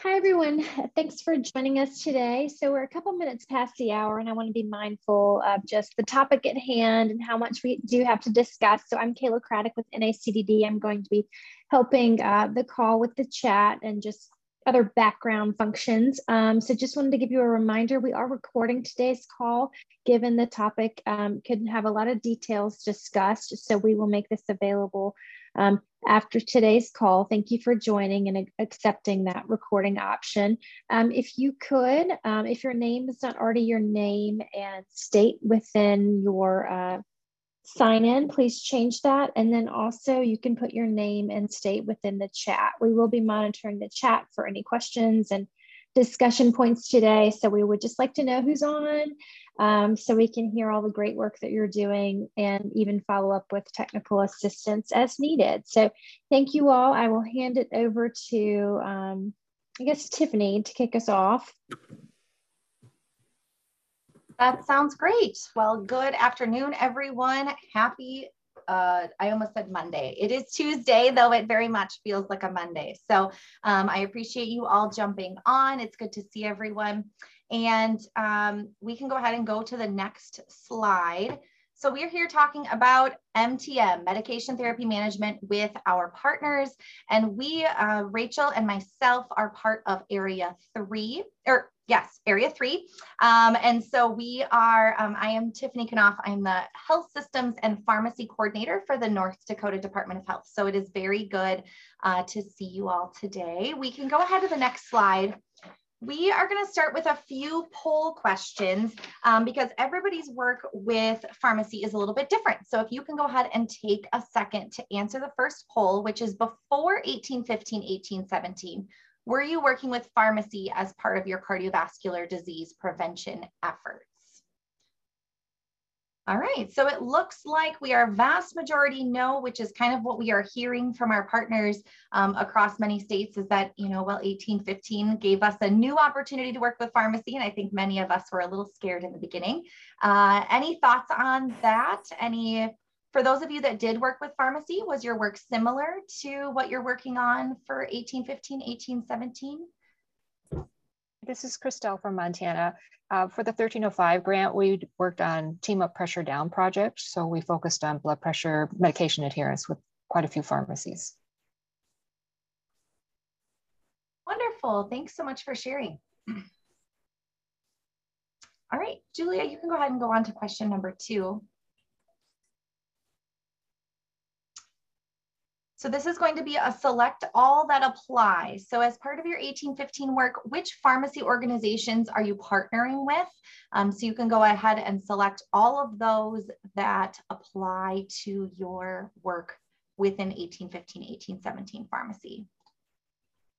Hi, everyone. Thanks for joining us today. So we're a couple minutes past the hour and I wanna be mindful of just the topic at hand and how much we do have to discuss. So I'm Kayla Craddock with NACDD. I'm going to be helping uh, the call with the chat and just other background functions. Um, so just wanted to give you a reminder, we are recording today's call, given the topic um, could have a lot of details discussed. So we will make this available um, after today's call. Thank you for joining and accepting that recording option. Um, if you could, um, if your name is not already your name and state within your uh, sign in, please change that. And then also you can put your name and state within the chat. We will be monitoring the chat for any questions and discussion points today. So we would just like to know who's on um, so we can hear all the great work that you're doing and even follow up with technical assistance as needed. So thank you all. I will hand it over to, um, I guess, Tiffany to kick us off. That sounds great. Well, good afternoon, everyone. Happy, uh, I almost said Monday. It is Tuesday, though it very much feels like a Monday. So um, I appreciate you all jumping on. It's good to see everyone. And um, we can go ahead and go to the next slide. So we're here talking about MTM, medication therapy management with our partners. And we, uh, Rachel and myself are part of area three, or yes, area three. Um, and so we are, um, I am Tiffany Knopf. I'm the health systems and pharmacy coordinator for the North Dakota Department of Health. So it is very good uh, to see you all today. We can go ahead to the next slide we are going to start with a few poll questions um, because everybody's work with pharmacy is a little bit different. So if you can go ahead and take a second to answer the first poll, which is before 1815, 1817, were you working with pharmacy as part of your cardiovascular disease prevention efforts? All right, so it looks like we are vast majority no, which is kind of what we are hearing from our partners um, across many states is that, you know, well, 1815 gave us a new opportunity to work with pharmacy. And I think many of us were a little scared in the beginning. Uh, any thoughts on that? Any, for those of you that did work with pharmacy, was your work similar to what you're working on for 1815, 1817? This is Christelle from Montana. Uh, for the 1305 grant, we worked on Team Up Pressure Down project. So we focused on blood pressure medication adherence with quite a few pharmacies. Wonderful. Thanks so much for sharing. All right, Julia, you can go ahead and go on to question number two. So this is going to be a select all that apply. So as part of your 1815 work, which pharmacy organizations are you partnering with? Um, so you can go ahead and select all of those that apply to your work within 1815, 1817 pharmacy.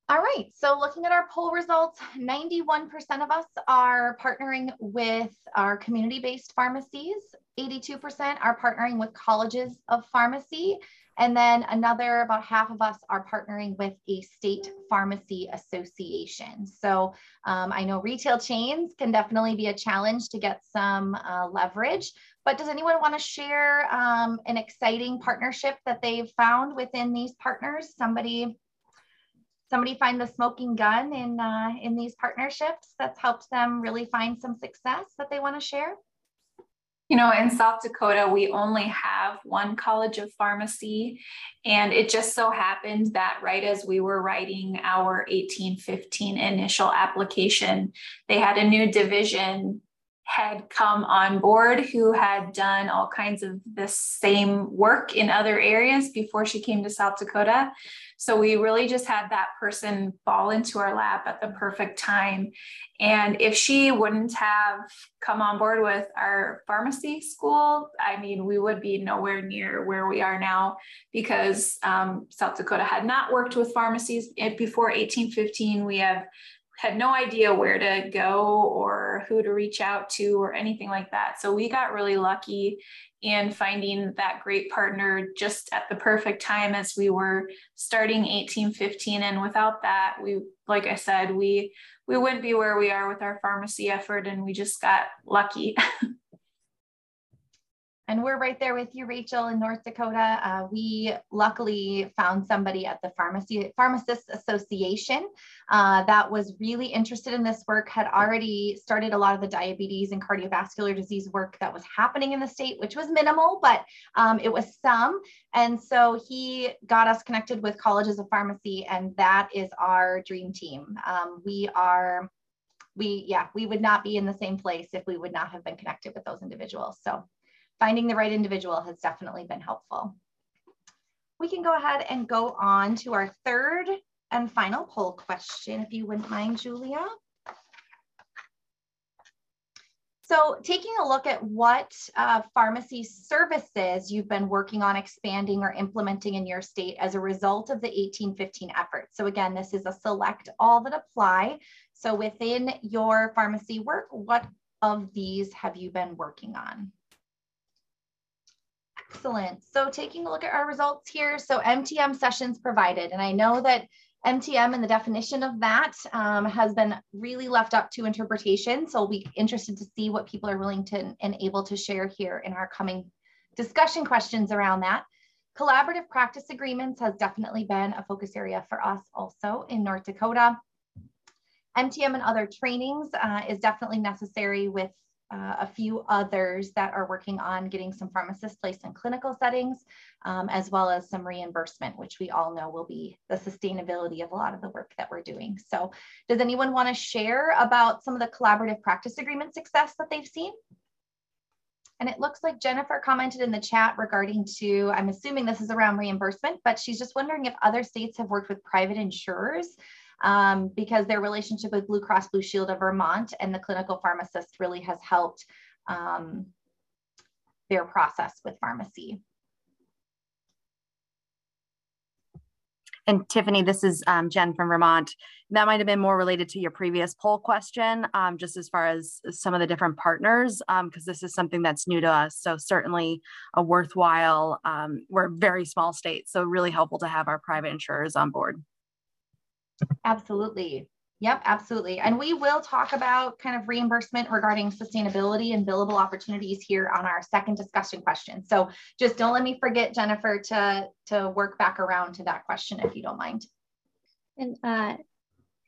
All right, so looking at our poll results, 91% of us are partnering with our community-based pharmacies. 82% are partnering with colleges of pharmacy, and then another, about half of us are partnering with a state pharmacy association. So um, I know retail chains can definitely be a challenge to get some uh, leverage, but does anyone want to share um, an exciting partnership that they've found within these partners? Somebody somebody find the smoking gun in uh, in these partnerships that's helped them really find some success that they want to share? You know, in South Dakota, we only have one college of pharmacy. And it just so happened that right as we were writing our 1815 initial application, they had a new division had come on board who had done all kinds of the same work in other areas before she came to South Dakota. So we really just had that person fall into our lap at the perfect time. And if she wouldn't have come on board with our pharmacy school, I mean, we would be nowhere near where we are now because um, South Dakota had not worked with pharmacies before 1815. We have had no idea where to go or who to reach out to or anything like that. So we got really lucky in finding that great partner just at the perfect time as we were starting 1815 and without that we like I said we we wouldn't be where we are with our pharmacy effort and we just got lucky. And we're right there with you, Rachel, in North Dakota. Uh, we luckily found somebody at the Pharmacy Pharmacists Association uh, that was really interested in this work, had already started a lot of the diabetes and cardiovascular disease work that was happening in the state, which was minimal, but um, it was some. And so he got us connected with colleges of pharmacy, and that is our dream team. Um, we are we yeah we would not be in the same place if we would not have been connected with those individuals so finding the right individual has definitely been helpful. We can go ahead and go on to our third and final poll question, if you wouldn't mind, Julia. So taking a look at what uh, pharmacy services you've been working on expanding or implementing in your state as a result of the 1815 effort. So again, this is a select all that apply. So within your pharmacy work, what of these have you been working on? Excellent. So taking a look at our results here. So MTM sessions provided, and I know that MTM and the definition of that um, has been really left up to interpretation. So we'll be interested to see what people are willing to and able to share here in our coming discussion questions around that. Collaborative practice agreements has definitely been a focus area for us also in North Dakota. MTM and other trainings uh, is definitely necessary with uh, a few others that are working on getting some pharmacists placed in clinical settings, um, as well as some reimbursement, which we all know will be the sustainability of a lot of the work that we're doing. So does anyone wanna share about some of the collaborative practice agreement success that they've seen? And it looks like Jennifer commented in the chat regarding to, I'm assuming this is around reimbursement, but she's just wondering if other states have worked with private insurers um, because their relationship with Blue Cross Blue Shield of Vermont and the clinical pharmacist really has helped um, their process with pharmacy. And Tiffany, this is um, Jen from Vermont. That might have been more related to your previous poll question, um, just as far as some of the different partners, because um, this is something that's new to us. So certainly a worthwhile, um, we're a very small state, so really helpful to have our private insurers on board. Absolutely. Yep, absolutely. And we will talk about kind of reimbursement regarding sustainability and billable opportunities here on our second discussion question. So just don't let me forget, Jennifer, to, to work back around to that question if you don't mind. And uh,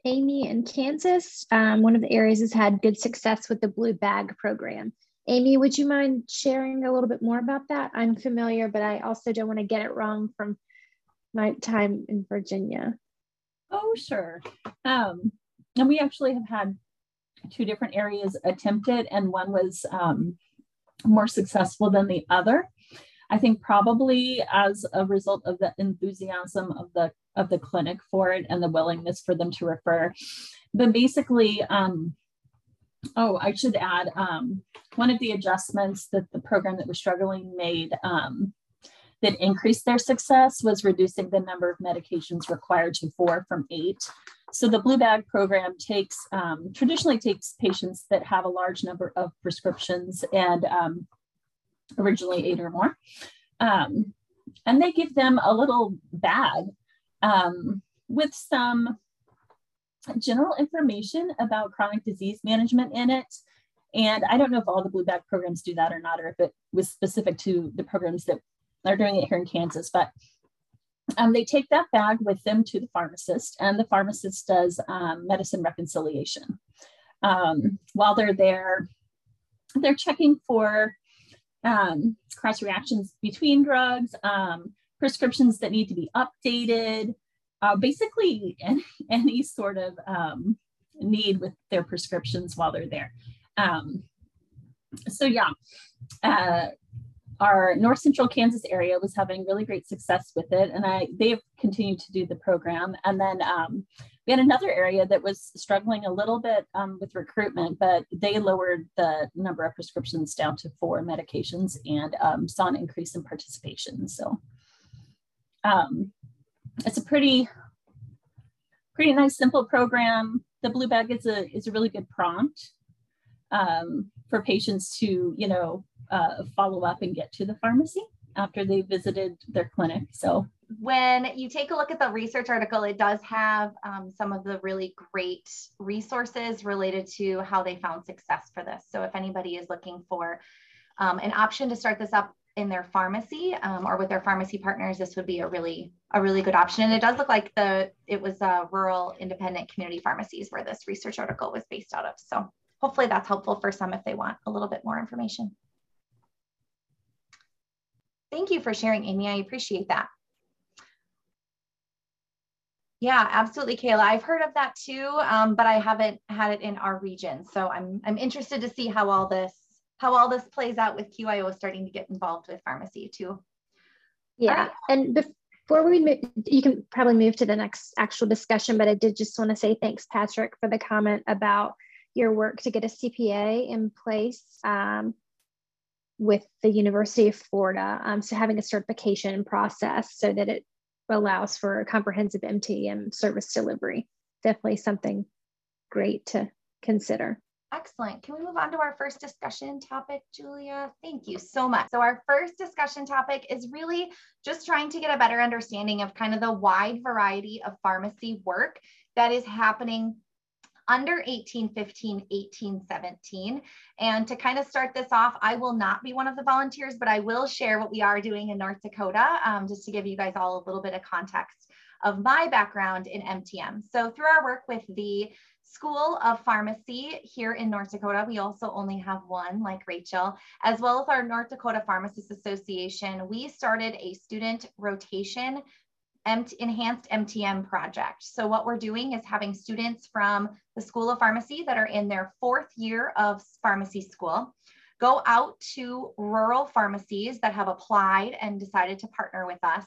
Amy in Kansas, um, one of the areas has had good success with the Blue Bag program. Amy, would you mind sharing a little bit more about that? I'm familiar, but I also don't want to get it wrong from my time in Virginia. Oh, sure. Um, and we actually have had two different areas attempted, and one was um, more successful than the other. I think probably as a result of the enthusiasm of the of the clinic for it and the willingness for them to refer. But basically, um, oh, I should add um, one of the adjustments that the program that was struggling made um, that increased their success was reducing the number of medications required to four from eight. So the Blue Bag program takes um, traditionally takes patients that have a large number of prescriptions and um, originally eight or more, um, and they give them a little bag um, with some general information about chronic disease management in it. And I don't know if all the Blue Bag programs do that or not, or if it was specific to the programs that they're doing it here in Kansas, but um, they take that bag with them to the pharmacist, and the pharmacist does um, medicine reconciliation. Um, while they're there, they're checking for um, cross reactions between drugs, um, prescriptions that need to be updated, uh, basically any, any, sort of um, need with their prescriptions while they're there. so yeah, uh, our North Central Kansas area was having really great success with it, and I they have continued to do the program. And then um, we had another area that was struggling a little bit um, with recruitment, but they lowered the number of prescriptions down to four medications and um, saw an increase in participation. So um, it's a pretty pretty nice, simple program. The blue bag is a is a really good prompt um, for patients to you know uh, follow up and get to the pharmacy after they visited their clinic. So when you take a look at the research article, it does have um, some of the really great resources related to how they found success for this. So if anybody is looking for um, an option to start this up in their pharmacy um, or with their pharmacy partners, this would be a really a really good option. And it does look like the it was uh, rural independent community pharmacies where this research article was based out of. So hopefully that's helpful for some if they want a little bit more information. Thank you for sharing, Amy. I appreciate that. Yeah, absolutely, Kayla. I've heard of that too, um, but I haven't had it in our region. So I'm I'm interested to see how all this how all this plays out with QIO starting to get involved with pharmacy too. Yeah, right. and before we move, you can probably move to the next actual discussion, but I did just want to say thanks, Patrick, for the comment about your work to get a CPA in place um, with the University of Florida. Um, so having a certification process so that it allows for comprehensive MTM service delivery. Definitely something great to consider. Excellent. Can we move on to our first discussion topic, Julia? Thank you so much. So, our first discussion topic is really just trying to get a better understanding of kind of the wide variety of pharmacy work that is happening under 1815, 1817. And to kind of start this off, I will not be one of the volunteers, but I will share what we are doing in North Dakota, um, just to give you guys all a little bit of context of my background in MTM. So through our work with the School of Pharmacy here in North Dakota. We also only have one, like Rachel, as well as our North Dakota Pharmacists Association. We started a student rotation enhanced MTM project. So what we're doing is having students from the School of Pharmacy that are in their fourth year of pharmacy school go out to rural pharmacies that have applied and decided to partner with us.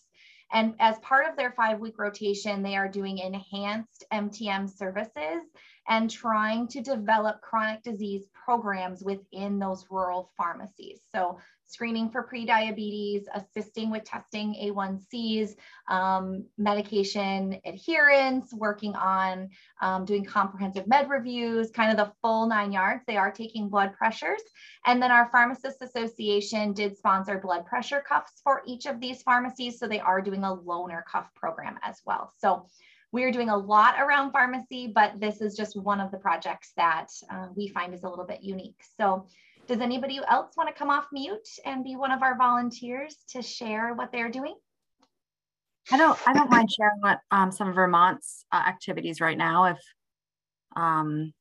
And as part of their five week rotation, they are doing enhanced MTM services and trying to develop chronic disease programs within those rural pharmacies. So screening for prediabetes, assisting with testing A1Cs, um, medication adherence, working on um, doing comprehensive med reviews, kind of the full nine yards. They are taking blood pressures. And then our Pharmacists Association did sponsor blood pressure cuffs for each of these pharmacies. So they are doing a loaner cuff program as well. So we are doing a lot around pharmacy, but this is just one of the projects that uh, we find is a little bit unique. So does anybody else want to come off mute and be one of our volunteers to share what they're doing? I don't, I don't mind sharing what um, some of Vermont's uh, activities right now. If um,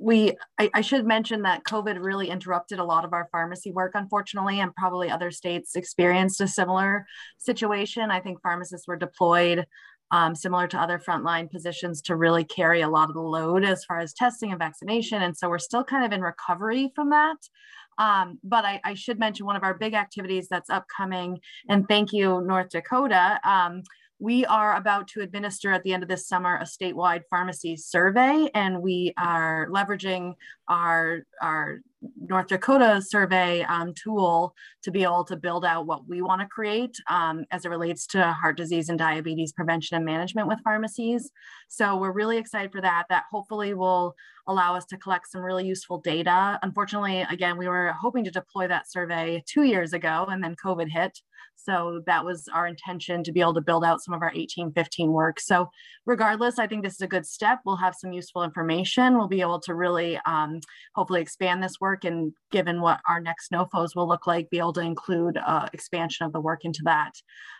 we, I, I, should mention that COVID really interrupted a lot of our pharmacy work, unfortunately, and probably other states experienced a similar situation. I think pharmacists were deployed um, similar to other frontline positions to really carry a lot of the load as far as testing and vaccination. And so we're still kind of in recovery from that. Um, but I, I, should mention one of our big activities that's upcoming, and thank you, North Dakota. Um, we are about to administer at the end of this summer a statewide pharmacy survey, and we are leveraging our, our North Dakota survey um, tool to be able to build out what we want to create um, as it relates to heart disease and diabetes prevention and management with pharmacies. So we're really excited for that. That hopefully will allow us to collect some really useful data. Unfortunately, again, we were hoping to deploy that survey two years ago and then COVID hit. So that was our intention to be able to build out some of our 1815 work. So regardless, I think this is a good step. We'll have some useful information. We'll be able to really um, hopefully expand this work and given what our next NOFOs will look like, be able to include uh, expansion of the work into that.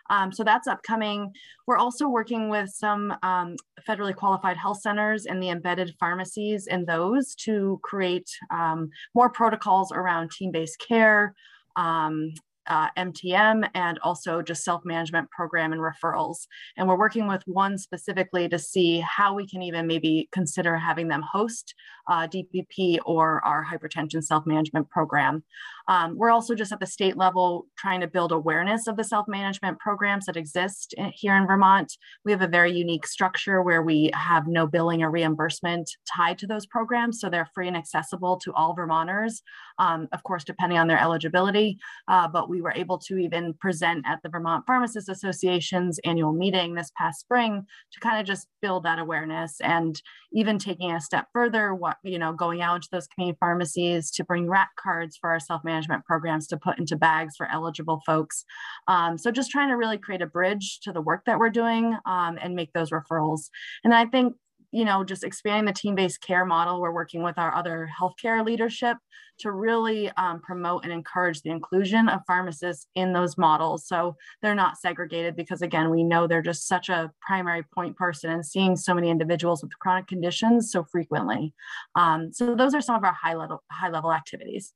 Um, so that's upcoming. We're also working with some um, federally qualified health centers and the embedded pharmacies in those to create um, more protocols around team-based care, um, uh, MTM and also just self-management program and referrals. And we're working with one specifically to see how we can even maybe consider having them host uh, DPP or our hypertension self-management program. Um, we're also just at the state level trying to build awareness of the self-management programs that exist in, here in Vermont. We have a very unique structure where we have no billing or reimbursement tied to those programs. So they're free and accessible to all Vermonters, um, of course, depending on their eligibility. Uh, but we were able to even present at the Vermont Pharmacists Association's annual meeting this past spring to kind of just build that awareness and even taking a step further, what, you know, going out into those community pharmacies to bring rack cards for our self-management programs to put into bags for eligible folks. Um, so just trying to really create a bridge to the work that we're doing um, and make those referrals. And I think you know, just expanding the team-based care model. We're working with our other healthcare leadership to really um, promote and encourage the inclusion of pharmacists in those models. So they're not segregated because again, we know they're just such a primary point person and seeing so many individuals with chronic conditions so frequently. Um, so those are some of our high level, high level activities.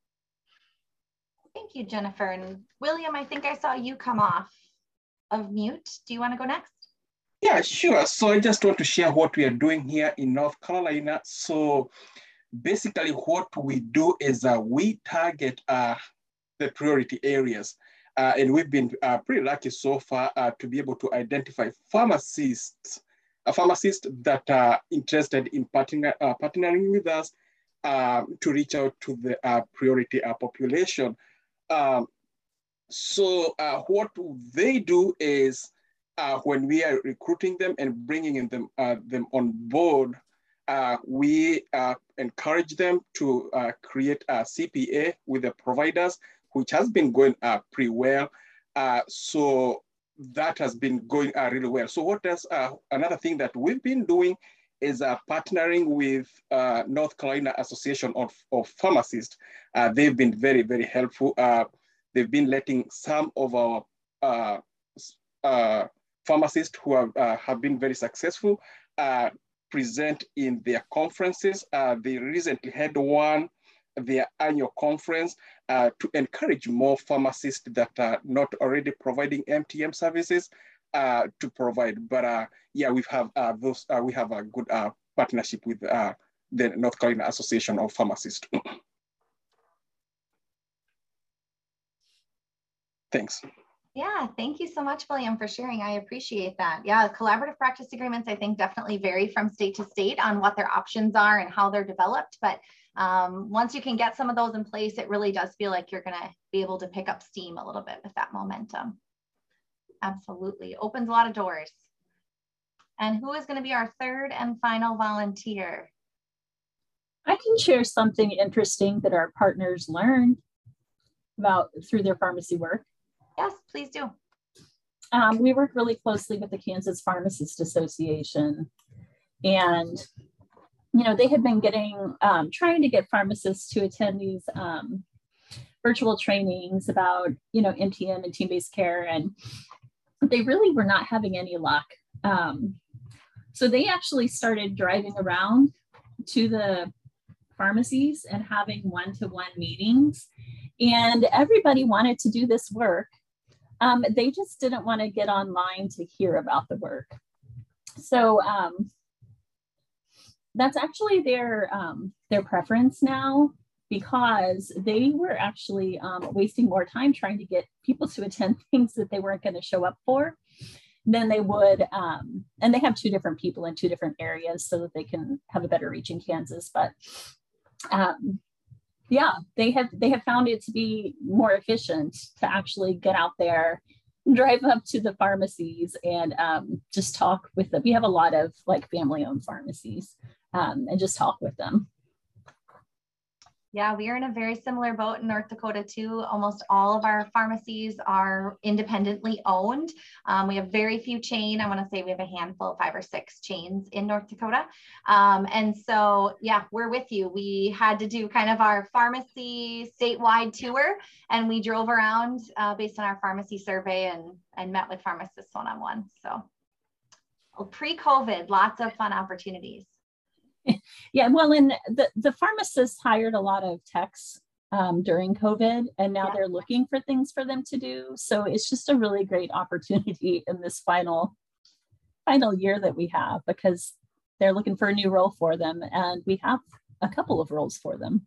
Thank you, Jennifer. And William, I think I saw you come off of mute. Do you want to go next? Yeah, sure. So I just want to share what we are doing here in North Carolina. So basically what we do is uh, we target uh, the priority areas. Uh, and we've been uh, pretty lucky so far uh, to be able to identify pharmacists, a pharmacist that are interested in partner, partnering with us um, to reach out to the priority population. Um, so what they do is uh, when we are recruiting them and bringing them, uh, them on board, uh, we uh, encourage them to uh, create a CPA with the providers, which has been going uh, pretty well. so that has been going really well. So what does, another thing that we've been doing is partnering with North Carolina Association of, of Pharmacists. they've been very, very helpful. they've been letting some of our uh, pharmacists who have, uh, have been very successful uh, present in their conferences. Uh, they recently had one, their annual conference, uh, to encourage more pharmacists that are not already providing MTM services uh, to provide. But uh, yeah, we have those. we have a good partnership with the North Carolina Association of Pharmacists. Thanks. Yeah, thank you so much, William, for sharing. I appreciate that. Yeah, collaborative practice agreements, I think, definitely vary from state to state on what their options are and how they're developed. But um, once you can get some of those in place, it really does feel like you're going to be able to pick up steam a little bit with that momentum. Absolutely. Opens a lot of doors. And who is going to be our third and final volunteer? I can share something interesting that our partners learned about through their pharmacy work. Yes, please do. Um, we work really closely with the Kansas Pharmacist Association. And, you know, they had been getting, um, trying to get pharmacists to attend these um, virtual trainings about, you know, MTM and team based care. And they really were not having any luck. Um, so they actually started driving around to the pharmacies and having one to one meetings. And everybody wanted to do this work um, they just didn't want to get online to hear about the work. So um, that's actually their um, their preference now because they were actually um, wasting more time trying to get people to attend things that they weren't going to show up for than they would. Um, and they have two different people in two different areas so that they can have a better reach in Kansas. But um, yeah they have they have found it to be more efficient to actually get out there drive up to the pharmacies and um, just talk with them we have a lot of like family owned pharmacies um, and just talk with them yeah, we are in a very similar boat in North Dakota too. Almost all of our pharmacies are independently owned. Um, we have very few chain. I want to say we have a handful, five or six chains in North Dakota. Um, and so, yeah, we're with you. We had to do kind of our pharmacy statewide tour, and we drove around uh, based on our pharmacy survey and and met with pharmacists one on one. So, pre-COVID, lots of fun opportunities. yeah, well, and the, the pharmacists hired a lot of techs um, during COVID, and now yeah. they're looking for things for them to do. So it's just a really great opportunity in this final final year that we have because they're looking for a new role for them, and we have a couple of roles for them.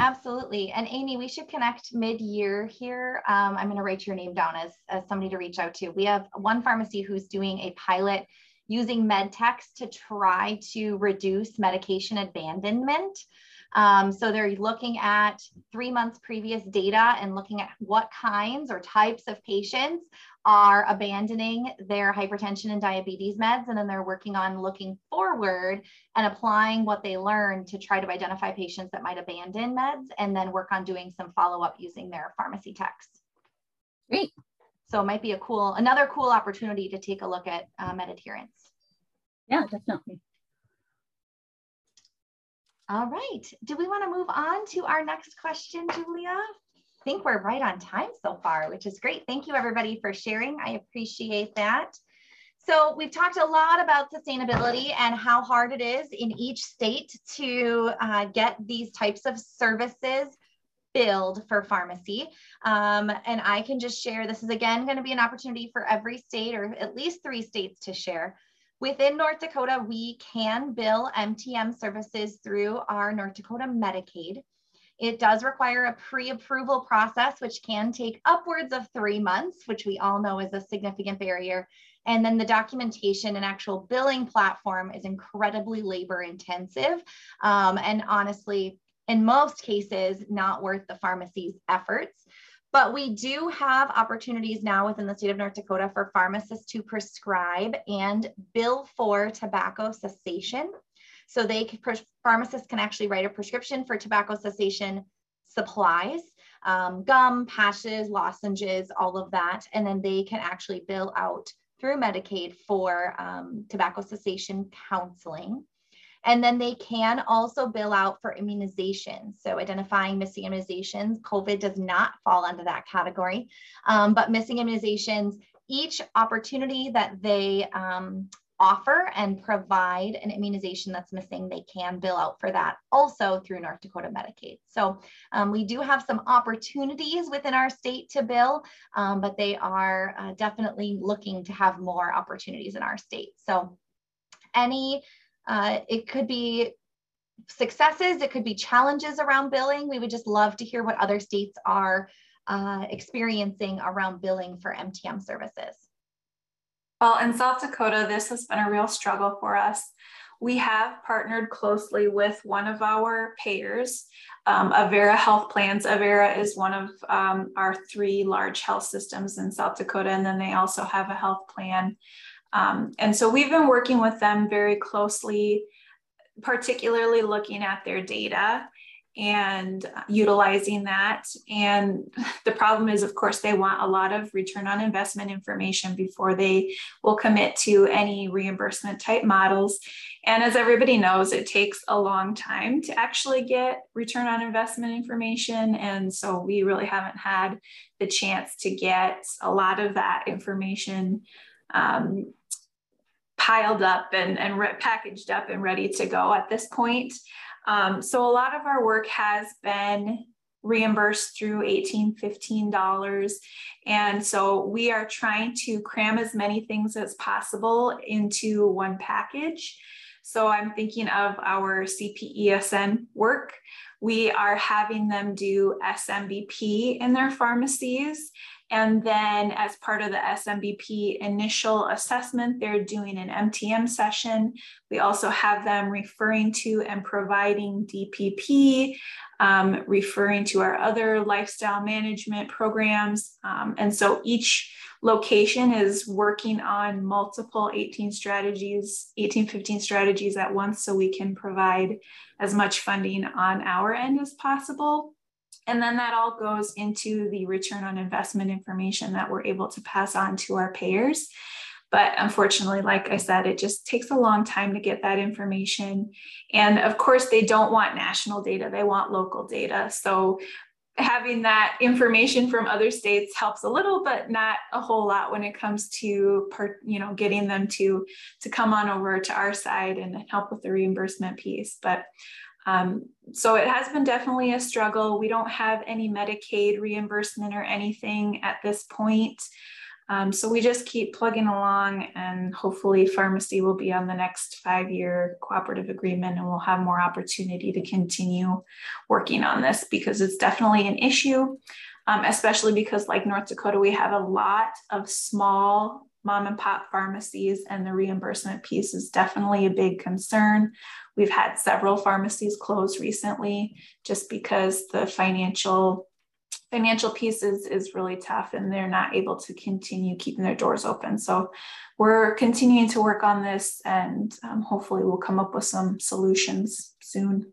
Absolutely. And Amy, we should connect mid-year here. Um, I'm going to write your name down as, as somebody to reach out to. We have one pharmacy who's doing a pilot using med techs to try to reduce medication abandonment. Um, so they're looking at three months previous data and looking at what kinds or types of patients are abandoning their hypertension and diabetes meds. And then they're working on looking forward and applying what they learned to try to identify patients that might abandon meds and then work on doing some follow up using their pharmacy techs. Great. So it might be a cool, another cool opportunity to take a look at uh, med adherence. Yeah, definitely. All right. Do we want to move on to our next question, Julia? I think we're right on time so far, which is great. Thank you everybody for sharing. I appreciate that. So we've talked a lot about sustainability and how hard it is in each state to uh, get these types of services billed for pharmacy. Um, and I can just share, this is again going to be an opportunity for every state or at least three states to share. Within North Dakota, we can bill MTM services through our North Dakota Medicaid. It does require a pre-approval process, which can take upwards of three months, which we all know is a significant barrier. And then the documentation and actual billing platform is incredibly labor intensive. Um, and honestly, in most cases, not worth the pharmacy's efforts. But we do have opportunities now within the state of North Dakota for pharmacists to prescribe and bill for tobacco cessation. So they pharmacists can actually write a prescription for tobacco cessation supplies, um, gum, patches, lozenges, all of that, and then they can actually bill out through Medicaid for um, tobacco cessation counseling. And then they can also bill out for immunizations. So identifying missing immunizations, COVID does not fall under that category, um, but missing immunizations, each opportunity that they um, offer and provide an immunization that's missing, they can bill out for that also through North Dakota Medicaid. So um, we do have some opportunities within our state to bill, um, but they are uh, definitely looking to have more opportunities in our state. So any uh, it could be successes, it could be challenges around billing. We would just love to hear what other states are uh, experiencing around billing for MTM services. Well, in South Dakota, this has been a real struggle for us. We have partnered closely with one of our payers, um, Avera Health Plans. Avera is one of um, our three large health systems in South Dakota, and then they also have a health plan um, and so we've been working with them very closely, particularly looking at their data and utilizing that. And the problem is, of course, they want a lot of return on investment information before they will commit to any reimbursement type models. And as everybody knows, it takes a long time to actually get return on investment information. And so we really haven't had the chance to get a lot of that information um, piled up and, and re- packaged up and ready to go at this point. Um, so a lot of our work has been reimbursed through 18, 15. And so we are trying to cram as many things as possible into one package. So I'm thinking of our CPESN work. We are having them do SMBP in their pharmacies and then, as part of the SMBP initial assessment, they're doing an MTM session. We also have them referring to and providing DPP, um, referring to our other lifestyle management programs. Um, and so each location is working on multiple 18 strategies, 18, 15 strategies at once so we can provide as much funding on our end as possible. And then that all goes into the return on investment information that we're able to pass on to our payers. But unfortunately, like I said, it just takes a long time to get that information. And of course, they don't want national data, they want local data. So having that information from other states helps a little but not a whole lot when it comes to part you know getting them to to come on over to our side and help with the reimbursement piece but um, so it has been definitely a struggle. We don't have any Medicaid reimbursement or anything at this point. Um, so we just keep plugging along and hopefully pharmacy will be on the next five year cooperative agreement and we'll have more opportunity to continue working on this because it's definitely an issue, um, especially because like North Dakota, we have a lot of small mom and pop pharmacies and the reimbursement piece is definitely a big concern. We've had several pharmacies close recently just because the financial financial piece is, is really tough and they're not able to continue keeping their doors open. So we're continuing to work on this and um, hopefully we'll come up with some solutions soon.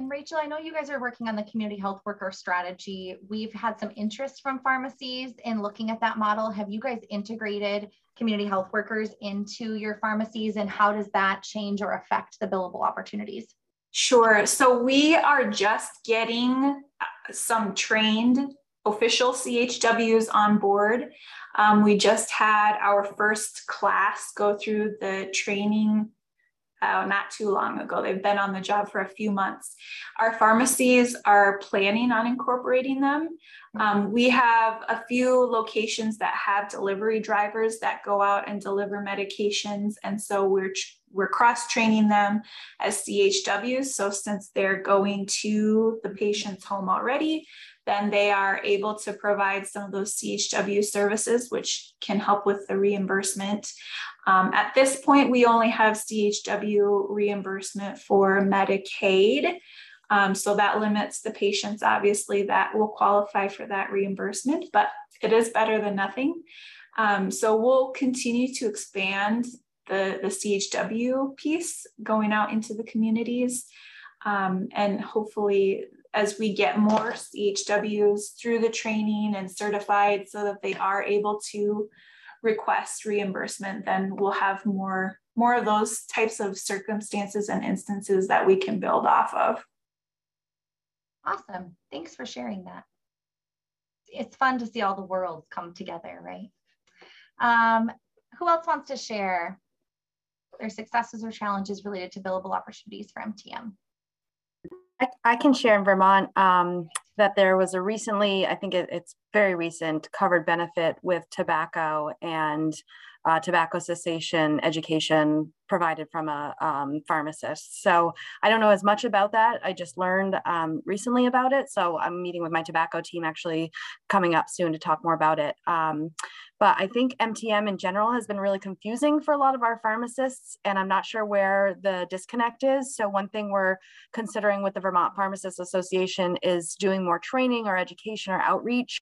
And Rachel, I know you guys are working on the community health worker strategy. We've had some interest from pharmacies in looking at that model. Have you guys integrated community health workers into your pharmacies and how does that change or affect the billable opportunities? Sure. So we are just getting uh, some trained official CHWs on board. Um, we just had our first class go through the training uh, not too long ago. They've been on the job for a few months. Our pharmacies are planning on incorporating them. Um, we have a few locations that have delivery drivers that go out and deliver medications, and so we're we're cross training them as CHWs. So since they're going to the patient's home already, then they are able to provide some of those CHW services, which can help with the reimbursement. Um, at this point, we only have CHW reimbursement for Medicaid. Um, so that limits the patients, obviously, that will qualify for that reimbursement, but it is better than nothing. Um, so we'll continue to expand the, the CHW piece going out into the communities. Um, and hopefully, as we get more CHWs through the training and certified so that they are able to request reimbursement, then we'll have more, more of those types of circumstances and instances that we can build off of. Awesome. Thanks for sharing that. It's fun to see all the worlds come together, right? Um, who else wants to share their successes or challenges related to billable opportunities for MTM? I, can share in Vermont um, that there was a recently, I think it, it's very recent, covered benefit with tobacco and uh, tobacco cessation education provided from a um, pharmacist. So I don't know as much about that. I just learned um, recently about it. So I'm meeting with my tobacco team actually coming up soon to talk more about it. Um, but I think MTM in general has been really confusing for a lot of our pharmacists, and I'm not sure where the disconnect is. So one thing we're considering with the Vermont Pharmacists Association is doing more training or education or outreach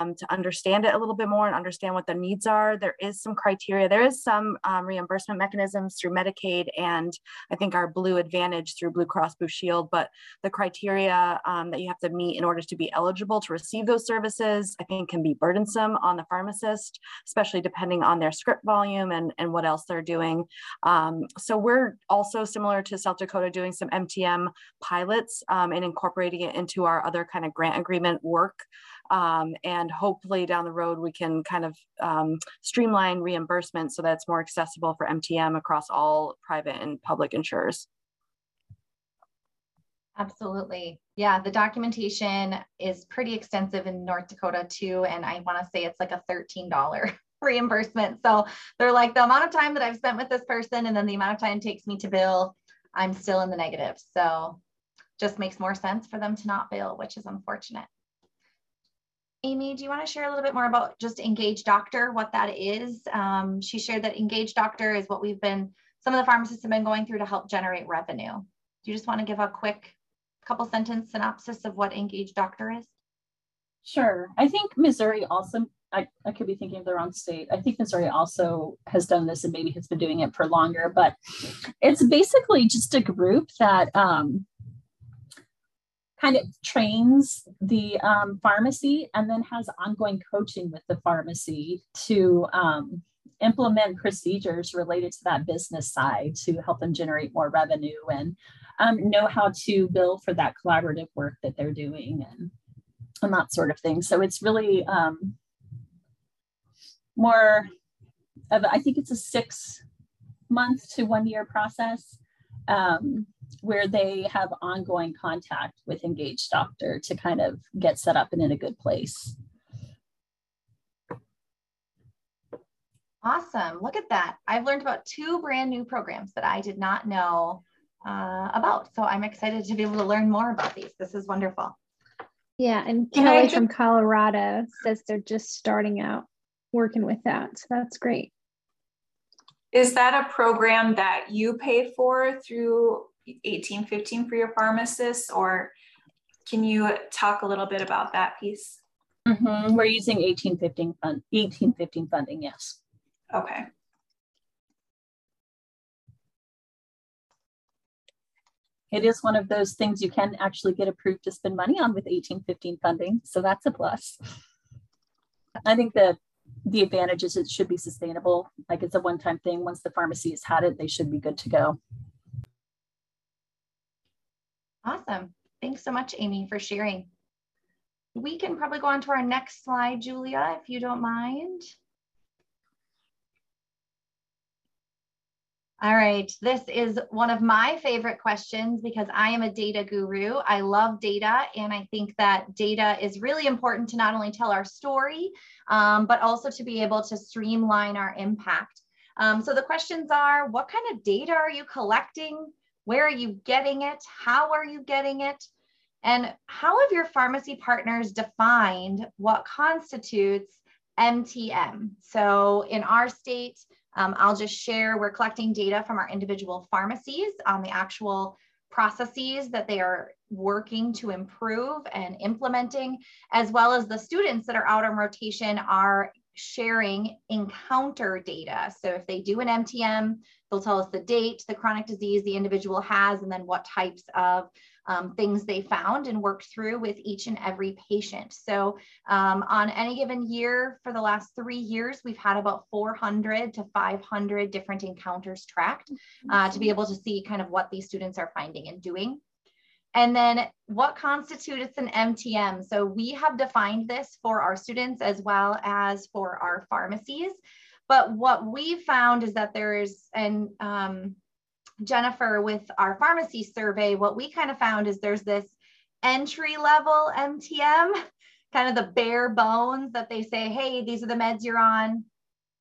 um, to understand it a little bit more and understand what the needs are. There is some criteria. There is some um, reimbursement mechanisms through Medicaid and I think our Blue Advantage through Blue Cross Blue Shield, but the criteria um, that you have to meet in order to be eligible to receive those services, I think can be burdensome on the pharmacist, especially depending on their script volume and, and what else they're doing. Um, so we're also similar to South Dakota doing some MTM pilots um, and incorporating it into our other kind of grant agreement work. Um, and hopefully down the road, we can kind of um, streamline reimbursement so that's more accessible for MTM across all private and public insurers. Absolutely. Yeah, the documentation is pretty extensive in North Dakota too. And I want to say it's like a $13 reimbursement. So they're like the amount of time that I've spent with this person and then the amount of time it takes me to bill, I'm still in the negative. So just makes more sense for them to not bill, which is unfortunate. Amy, do you want to share a little bit more about just Engage Doctor, what that is? Um, she shared that Engage Doctor is what we've been, some of the pharmacists have been going through to help generate revenue. Do you just want to give a quick couple sentence synopsis of what Engage Doctor is? Sure. I think Missouri also, I, I could be thinking of the wrong state. I think Missouri also has done this and maybe has been doing it for longer, but it's basically just a group that um, kind of trains the um, pharmacy and then has ongoing coaching with the pharmacy to um, implement procedures related to that business side to help them generate more revenue and um, know how to bill for that collaborative work that they're doing and, and that sort of thing. So it's really um, more of, I think it's a six month to one year process. Um, where they have ongoing contact with engaged doctor to kind of get set up and in a good place. Awesome. Look at that. I've learned about two brand new programs that I did not know uh, about. So I'm excited to be able to learn more about these. This is wonderful. Yeah. And Kelly from Colorado says they're just starting out working with that. So that's great. Is that a program that you pay for through 1815 for your pharmacists or can you talk a little bit about that piece? Mm-hmm. We're using 1815 fund 1815 funding, yes. Okay. It is one of those things you can actually get approved to spend money on with 1815 funding, so that's a plus. I think that the advantage is it should be sustainable. Like it's a one-time thing. Once the pharmacy has had it, they should be good to go. Awesome. Thanks so much, Amy, for sharing. We can probably go on to our next slide, Julia, if you don't mind. All right, this is one of my favorite questions because I am a data guru. I love data, and I think that data is really important to not only tell our story, um, but also to be able to streamline our impact. Um, so the questions are, what kind of data are you collecting? Where are you getting it? How are you getting it? And how have your pharmacy partners defined what constitutes MTM? So in our state, um, I'll just share, we're collecting data from our individual pharmacies on the actual processes that they are working to improve and implementing, as well as the students that are out on rotation are sharing encounter data. So if they do an MTM, they'll tell us the date, the chronic disease the individual has, and then what types of um, things they found and worked through with each and every patient. So um, on any given year for the last three years, we've had about 400 to 500 different encounters tracked uh, to be able to see kind of what these students are finding and doing. And then what constitutes an MTM? So we have defined this for our students as well as for our pharmacies. But what we found is that there's, and um, Jennifer, with our pharmacy survey, what we kind of found is there's this entry level MTM, kind of the bare bones that they say, hey, these are the meds you're on,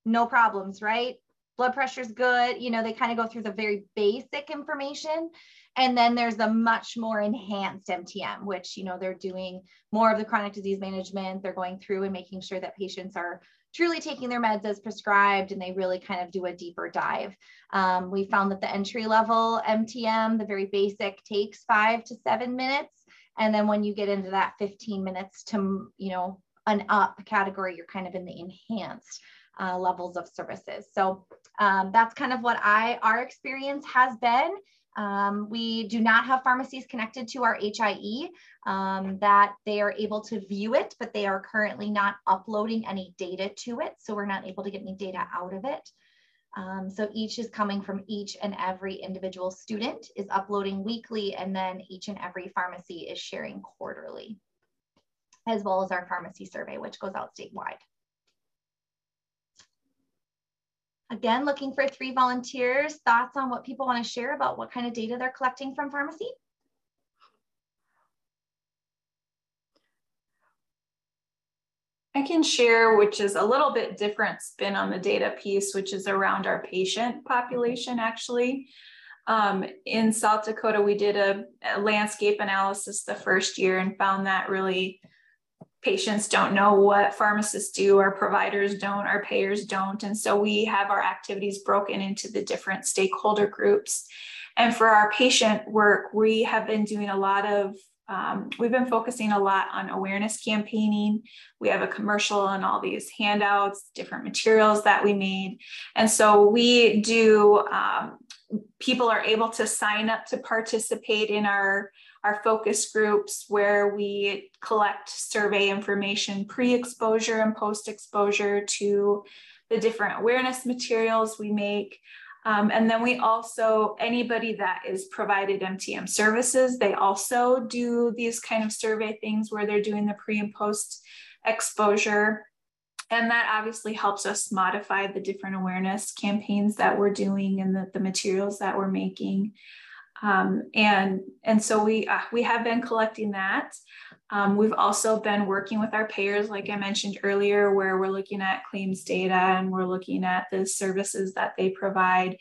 no problems, right? Blood pressure's good. You know, they kind of go through the very basic information. And then there's the much more enhanced MTM, which, you know, they're doing more of the chronic disease management. They're going through and making sure that patients are truly taking their meds as prescribed and they really kind of do a deeper dive. Um, we found that the entry level MTM, the very basic, takes five to seven minutes. And then when you get into that 15 minutes to, you know, an up category, you're kind of in the enhanced uh, levels of services. So um, that's kind of what I, our experience has been. Um, we do not have pharmacies connected to our HIE um, that they are able to view it, but they are currently not uploading any data to it. So we're not able to get any data out of it. Um, so each is coming from each and every individual student is uploading weekly and then each and every pharmacy is sharing quarterly, as well as our pharmacy survey, which goes out statewide. Again, looking for three volunteers, thoughts on what people want to share about what kind of data they're collecting from pharmacy? I can share, which is a little bit different spin on the data piece, which is around our patient population actually. Um, in South Dakota, we did a, a landscape analysis the first year and found that really patients don't know what pharmacists do, our providers don't, our payers don't. And so we have our activities broken into the different stakeholder groups. And for our patient work, we have been doing a lot of, um, we've been focusing a lot on awareness campaigning. We have a commercial and all these handouts, different materials that we made. And so we do, um, people are able to sign up to participate in our our focus groups where we collect survey information pre-exposure and post-exposure to the different awareness materials we make. Um, and then we also, anybody that is provided MTM services, they also do these kind of survey things where they're doing the pre and post exposure. And that obviously helps us modify the different awareness campaigns that we're doing and the, the materials that we're making. Um, and, and so we, uh, we have been collecting that. Um, we've also been working with our payers, like I mentioned earlier, where we're looking at claims data and we're looking at the services that they provide.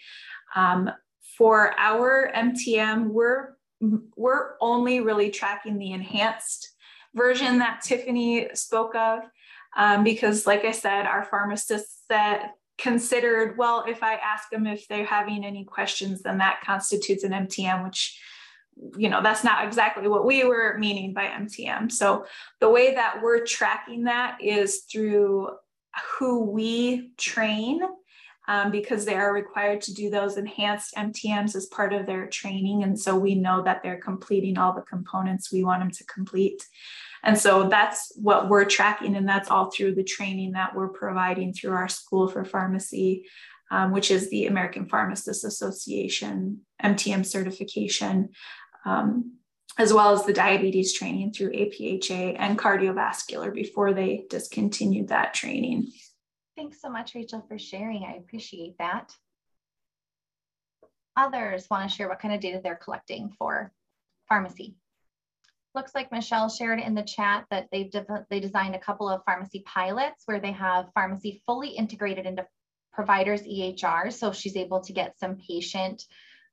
Um, for our MTM, we're, we're only really tracking the enhanced version that Tiffany spoke of. Um, because like I said, our pharmacists said considered, well, if I ask them if they're having any questions, then that constitutes an MTM, which, you know, that's not exactly what we were meaning by MTM. So the way that we're tracking that is through who we train um, because they are required to do those enhanced MTMs as part of their training. And so we know that they're completing all the components we want them to complete. And so that's what we're tracking, and that's all through the training that we're providing through our School for Pharmacy, um, which is the American Pharmacists Association MTM certification. Um, as well as the diabetes training through APHA and cardiovascular before they discontinued that training. Thanks so much, Rachel, for sharing. I appreciate that. Others want to share what kind of data they're collecting for pharmacy. Looks like Michelle shared in the chat that they've de they designed a couple of pharmacy pilots where they have pharmacy fully integrated into providers EHR. So she's able to get some patient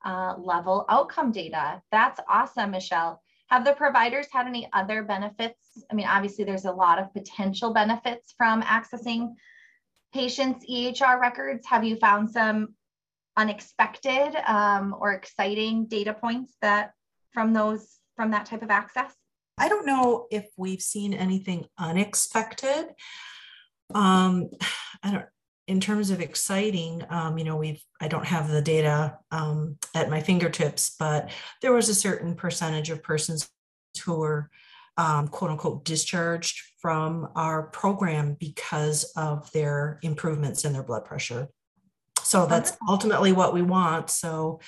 uh, level outcome data. That's awesome, Michelle. Have the providers had any other benefits? I mean, obviously there's a lot of potential benefits from accessing patients' EHR records. Have you found some unexpected um, or exciting data points that from those from that type of access? I don't know if we've seen anything unexpected. Um, I don't in terms of exciting, um, you know, we've, I don't have the data um, at my fingertips, but there was a certain percentage of persons who were um, quote unquote discharged from our program because of their improvements in their blood pressure. So that's ultimately what we want. So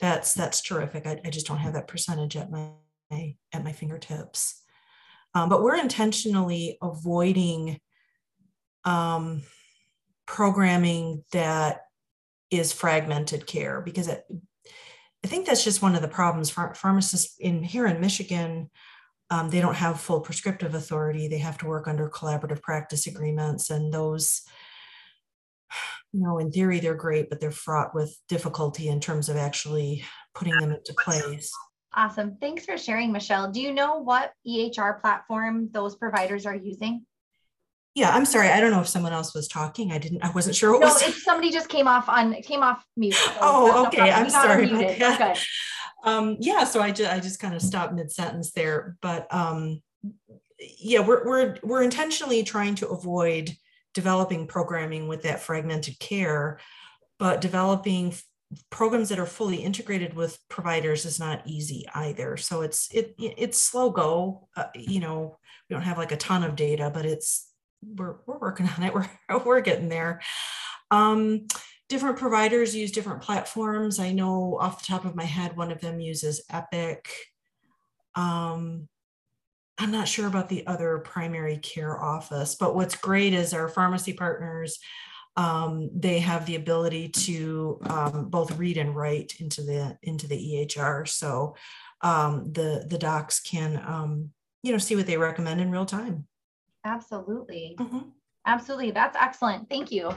that's that's terrific. I, I just don't have that percentage at my at my fingertips. Um, but we're intentionally avoiding um, programming that is fragmented care because it, I think that's just one of the problems. Pharmacists in here in Michigan, um, they don't have full prescriptive authority. They have to work under collaborative practice agreements, and those, you know, in theory they're great, but they're fraught with difficulty in terms of actually putting them into place. Awesome. Thanks for sharing, Michelle. Do you know what EHR platform those providers are using? Yeah, I'm sorry. I don't know if someone else was talking. I didn't. I wasn't sure what no, was. if somebody just came off on came off mute. So oh, okay. No I'm sorry. About Um, yeah, so I just I just kind of stopped mid sentence there, but um, yeah, we're we're we're intentionally trying to avoid developing programming with that fragmented care, but developing programs that are fully integrated with providers is not easy either. So it's it it's slow go. Uh, you know, we don't have like a ton of data, but it's we're, we're working on it. We're, we're getting there. Um, different providers use different platforms. I know off the top of my head, one of them uses Epic. Um, I'm not sure about the other primary care office, but what's great is our pharmacy partners, um, they have the ability to um, both read and write into the into the EHR. So um, the the docs can um, you know see what they recommend in real time. Absolutely. Mm-hmm. Absolutely. That's excellent. Thank you.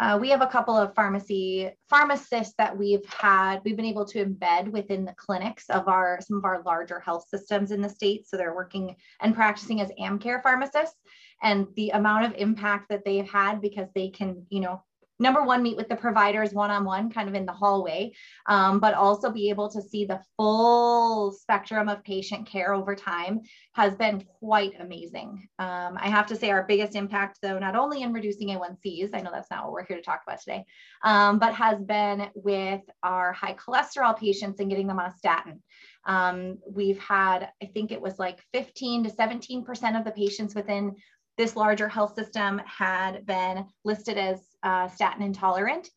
Uh, we have a couple of pharmacy pharmacists that we've had, we've been able to embed within the clinics of our some of our larger health systems in the state. So they're working and practicing as AmCare pharmacists. And the amount of impact that they've had because they can, you know, number one, meet with the providers one on one, kind of in the hallway, um, but also be able to see the full spectrum of patient care over time has been quite amazing. Um, I have to say, our biggest impact, though, not only in reducing A1Cs, I know that's not what we're here to talk about today, um, but has been with our high cholesterol patients and getting them on a statin. Um, we've had, I think it was like 15 to 17% of the patients within this larger health system had been listed as uh, statin intolerant.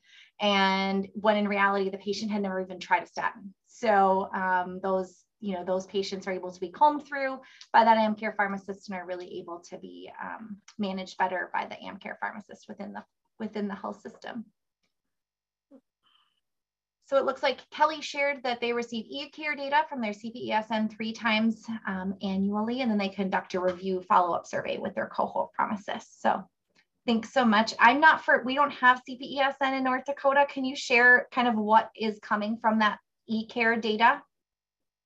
And when in reality, the patient had never even tried a statin. So um, those, you know, those patients are able to be combed through by that AmCare pharmacist and are really able to be um, managed better by the AmCare pharmacist within the within the health system. So it looks like Kelly shared that they receive e-care data from their CPESN three times um, annually, and then they conduct a review follow-up survey with their cohort pharmacists. So thanks so much. I'm not for, we don't have CPESN in North Dakota. Can you share kind of what is coming from that e-care data?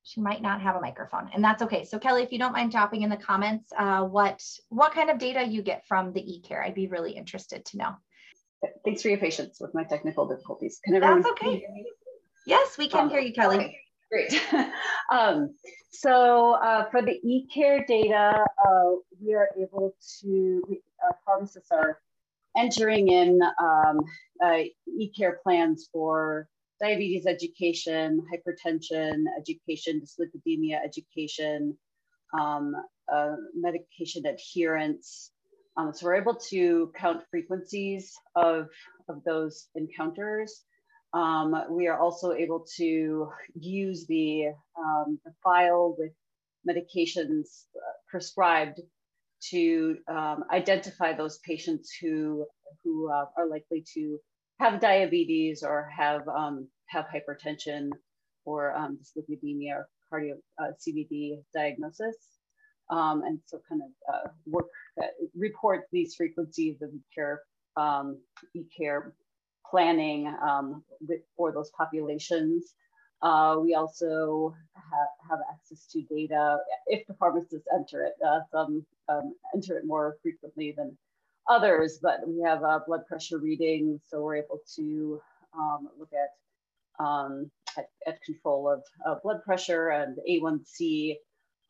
She might not have a microphone and that's okay. So Kelly, if you don't mind dropping in the comments, uh, what, what kind of data you get from the e-care, I'd be really interested to know. Thanks for your patience with my technical difficulties. Can everyone That's okay. Yes, we can um, hear you, Kelly. Okay, great. um, so uh, for the e-care data, uh, we are able to, we, pharmacists are entering in um, uh, e-care plans for diabetes education, hypertension education, dyslipidemia education, um, uh, medication adherence, um, so we're able to count frequencies of, of those encounters. Um, we are also able to use the, um, the file with medications uh, prescribed to um, identify those patients who, who uh, are likely to have diabetes or have, um, have hypertension or um, dyslipidemia or cardio uh, CVD diagnosis. Um, and so kind of uh, work that report these frequencies of care, um, e-care planning um, with, for those populations. Uh, we also have, have, access to data if the pharmacists enter it. Uh, some um, enter it more frequently than others, but we have uh, blood pressure readings, so we're able to um, look at, um, at, at, control of blood pressure and A1C,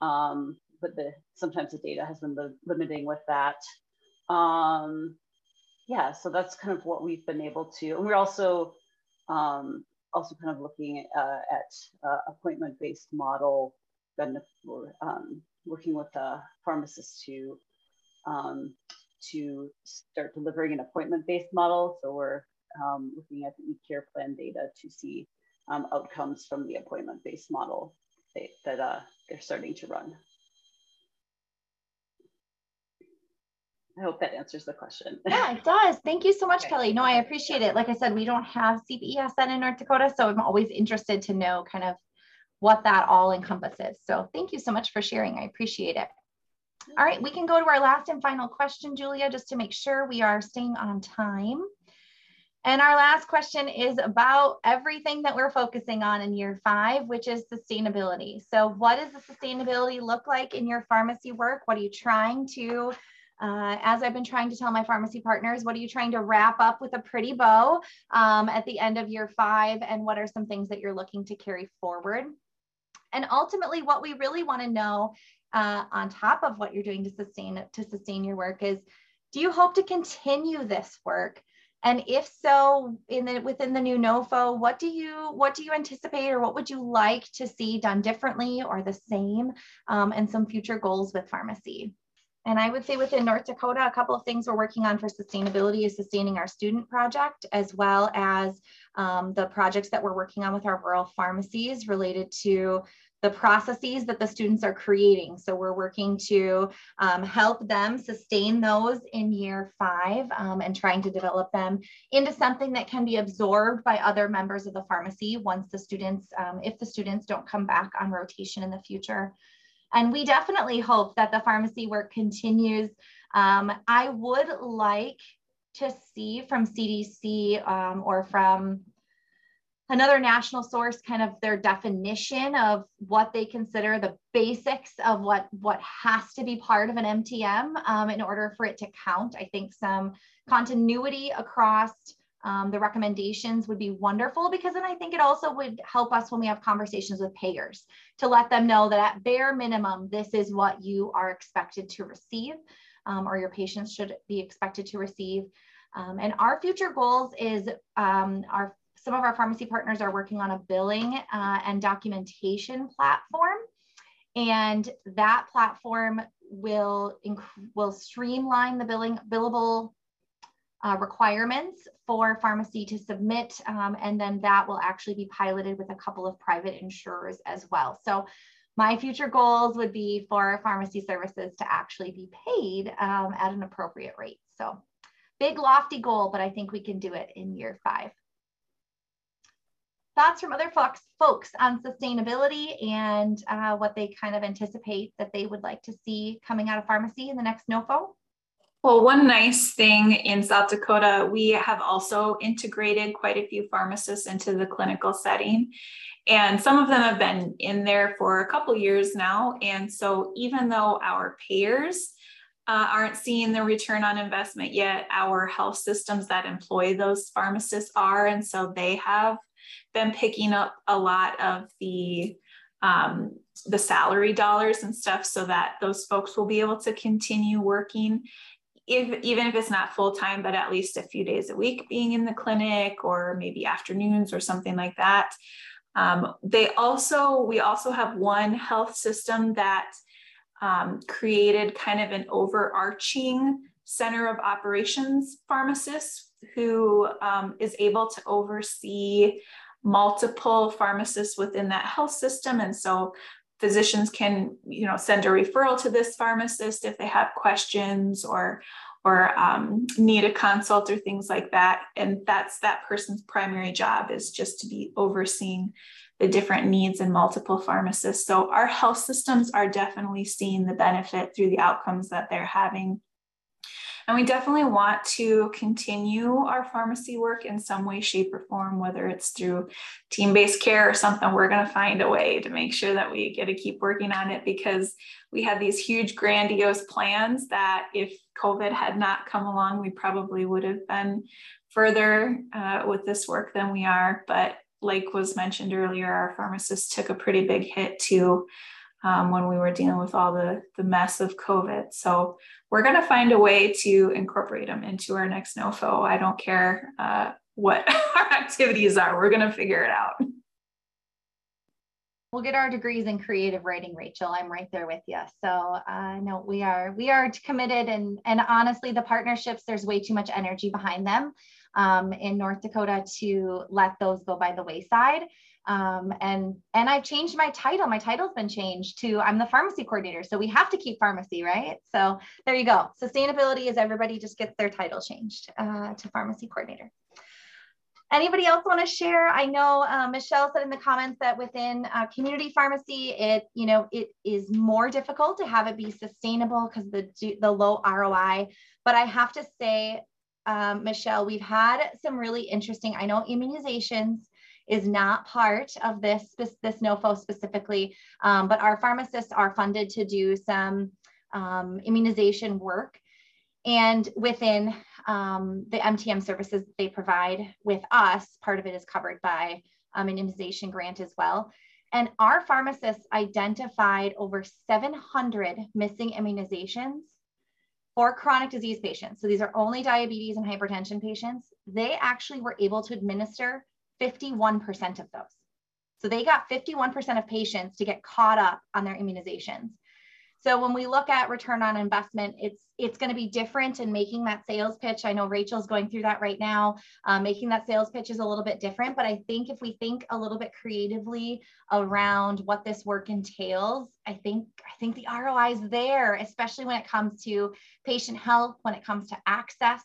um, but the, sometimes the data has been limiting with that. Um, yeah, so that's kind of what we've been able to, and we're also um, also kind of looking uh, at uh, appointment-based model. Then we're um, working with a pharmacist to um, to start delivering an appointment-based model. So we're um, looking at the e-care plan data to see um, outcomes from the appointment-based model they, that uh, they're starting to run. I hope that answers the question. Yeah, it does. Thank you so much, okay. Kelly. No, I appreciate it. Like I said, we don't have CPESN in North Dakota, so I'm always interested to know kind of what that all encompasses. So thank you so much for sharing. I appreciate it. All right, we can go to our last and final question, Julia, just to make sure we are staying on time. And our last question is about everything that we're focusing on in year five, which is sustainability. So what does the sustainability look like in your pharmacy work? What are you trying to uh, as I've been trying to tell my pharmacy partners, what are you trying to wrap up with a pretty bow um, at the end of year five? And what are some things that you're looking to carry forward? And ultimately, what we really want to know uh, on top of what you're doing to sustain to sustain your work is, do you hope to continue this work? And if so, in the within the new NOFO, what do you what do you anticipate, or what would you like to see done differently or the same, um, and some future goals with pharmacy? And I would say within North Dakota, a couple of things we're working on for sustainability is sustaining our student project, as well as um, the projects that we're working on with our rural pharmacies related to the processes that the students are creating. So we're working to um, help them sustain those in year five um, and trying to develop them into something that can be absorbed by other members of the pharmacy once the students, um, if the students don't come back on rotation in the future. And we definitely hope that the pharmacy work continues. Um, I would like to see from CDC um, or from another national source kind of their definition of what they consider the basics of what what has to be part of an mtm um, in order for it to count i think some continuity across um, the recommendations would be wonderful because then I think it also would help us when we have conversations with payers to let them know that at bare minimum, this is what you are expected to receive um, or your patients should be expected to receive. Um, and our future goals is um, our some of our pharmacy partners are working on a billing uh, and documentation platform. And that platform will, will streamline the billing billable uh, requirements for pharmacy to submit, um, and then that will actually be piloted with a couple of private insurers as well. So my future goals would be for pharmacy services to actually be paid um, at an appropriate rate. So big lofty goal, but I think we can do it in year five. Thoughts from other folks, folks on sustainability and uh, what they kind of anticipate that they would like to see coming out of pharmacy in the next NOFO? Well, one nice thing in South Dakota, we have also integrated quite a few pharmacists into the clinical setting. And some of them have been in there for a couple years now. And so even though our payers uh, aren't seeing the return on investment yet, our health systems that employ those pharmacists are. And so they have been picking up a lot of the um, the salary dollars and stuff so that those folks will be able to continue working if, even if it's not full time, but at least a few days a week being in the clinic or maybe afternoons or something like that. Um, they also, we also have one health system that um, created kind of an overarching center of operations pharmacist who um, is able to oversee multiple pharmacists within that health system. And so physicians can, you know, send a referral to this pharmacist if they have questions or or um, need a consult or things like that. And that's that person's primary job is just to be overseeing the different needs in multiple pharmacists. So our health systems are definitely seeing the benefit through the outcomes that they're having and we definitely want to continue our pharmacy work in some way, shape, or form, whether it's through team based care or something. We're going to find a way to make sure that we get to keep working on it because we have these huge, grandiose plans that if COVID had not come along, we probably would have been further uh, with this work than we are. But like was mentioned earlier, our pharmacists took a pretty big hit too um, when we were dealing with all the, the mess of COVID. So we're going to find a way to incorporate them into our next NOFO. I don't care uh, what our activities are, we're going to figure it out. We'll get our degrees in creative writing, Rachel. I'm right there with you. So uh, no, we are we are committed, and and honestly, the partnerships there's way too much energy behind them um, in North Dakota to let those go by the wayside. Um, and and I've changed my title. My title's been changed to I'm the pharmacy coordinator. So we have to keep pharmacy, right? So there you go. Sustainability is everybody just gets their title changed uh, to pharmacy coordinator. Anybody else want to share? I know uh, Michelle said in the comments that within uh, community pharmacy, it you know it is more difficult to have it be sustainable because the the low ROI. But I have to say, um, Michelle, we've had some really interesting. I know immunizations is not part of this, this NOFO specifically, um, but our pharmacists are funded to do some um, immunization work. And within um, the MTM services they provide with us, part of it is covered by um, an immunization grant as well. And our pharmacists identified over 700 missing immunizations for chronic disease patients. So these are only diabetes and hypertension patients. They actually were able to administer 51% of those. So they got 51% of patients to get caught up on their immunizations. So when we look at return on investment, it's it's going to be different in making that sales pitch. I know Rachel's going through that right now. Uh, making that sales pitch is a little bit different, but I think if we think a little bit creatively around what this work entails, I think I think the ROI is there, especially when it comes to patient health, when it comes to access,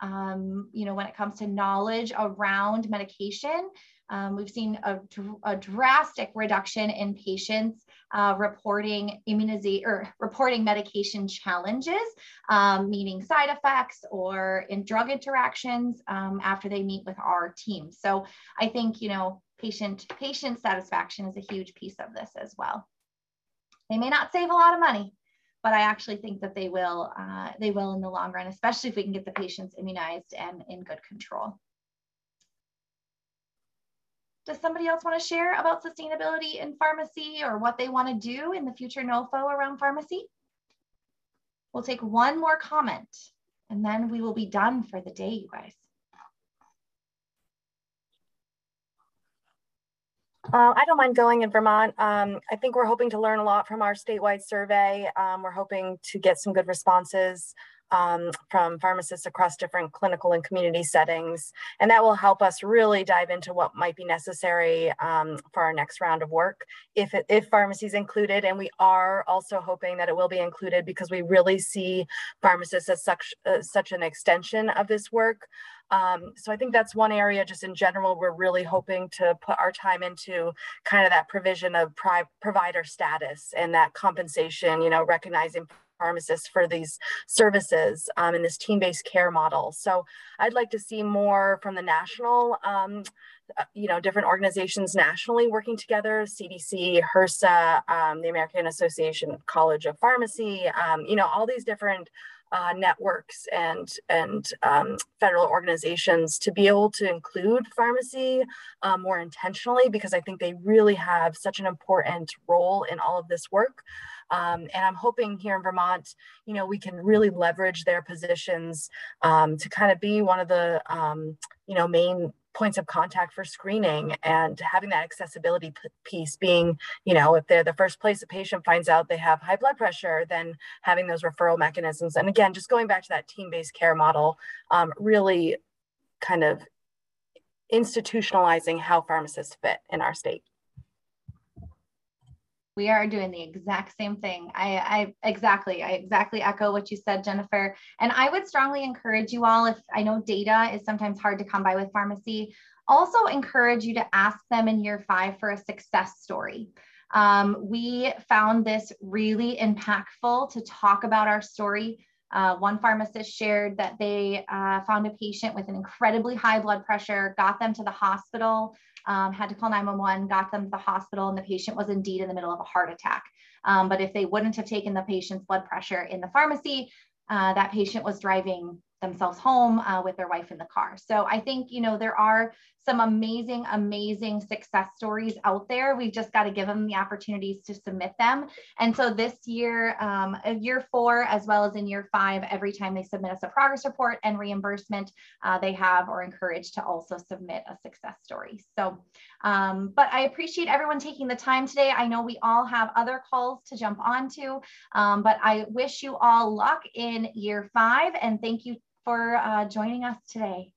um, you know, when it comes to knowledge around medication, um, we've seen a, a, drastic reduction in patients uh, reporting immunization or reporting medication challenges, um, meaning side effects or in drug interactions um, after they meet with our team. So I think you know patient patient satisfaction is a huge piece of this as well. They may not save a lot of money, but I actually think that they will, uh, they will in the long run, especially if we can get the patients immunized and in good control. Does somebody else want to share about sustainability in pharmacy or what they want to do in the future NOFO around pharmacy? We'll take one more comment and then we will be done for the day, you guys. Uh, I don't mind going in Vermont. Um, I think we're hoping to learn a lot from our statewide survey. Um, we're hoping to get some good responses um, from pharmacists across different clinical and community settings. And that will help us really dive into what might be necessary um, for our next round of work if, if pharmacy is included. And we are also hoping that it will be included because we really see pharmacists as such, uh, such an extension of this work. Um, so I think that's one area just in general, we're really hoping to put our time into kind of that provision of provider status and that compensation, you know, recognizing pharmacists for these services um, in this team-based care model. So I'd like to see more from the national, um, uh, you know, different organizations nationally working together, CDC, HRSA, um, the American Association College of Pharmacy, um, you know, all these different uh, networks and and um, federal organizations to be able to include pharmacy uh, more intentionally because I think they really have such an important role in all of this work. Um, and I'm hoping here in Vermont, you know, we can really leverage their positions um, to kind of be one of the, um, you know, main points of contact for screening and having that accessibility piece being, you know, if they're the first place a patient finds out they have high blood pressure, then having those referral mechanisms. And again, just going back to that team-based care model, um, really kind of institutionalizing how pharmacists fit in our state. We are doing the exact same thing. I, I exactly, I exactly echo what you said, Jennifer. And I would strongly encourage you all, if I know data is sometimes hard to come by with pharmacy, also encourage you to ask them in year five for a success story. Um, we found this really impactful to talk about our story. Uh, one pharmacist shared that they uh, found a patient with an incredibly high blood pressure, got them to the hospital, um, had to call 911, got them to the hospital, and the patient was indeed in the middle of a heart attack. Um, but if they wouldn't have taken the patient's blood pressure in the pharmacy, uh, that patient was driving themselves home uh, with their wife in the car. So I think, you know, there are some amazing, amazing success stories out there. We've just got to give them the opportunities to submit them. And so this year, um, year four, as well as in year five, every time they submit us a progress report and reimbursement, uh, they have or encouraged to also submit a success story. So, um, but I appreciate everyone taking the time today. I know we all have other calls to jump onto, um, but I wish you all luck in year five and thank you for uh, joining us today.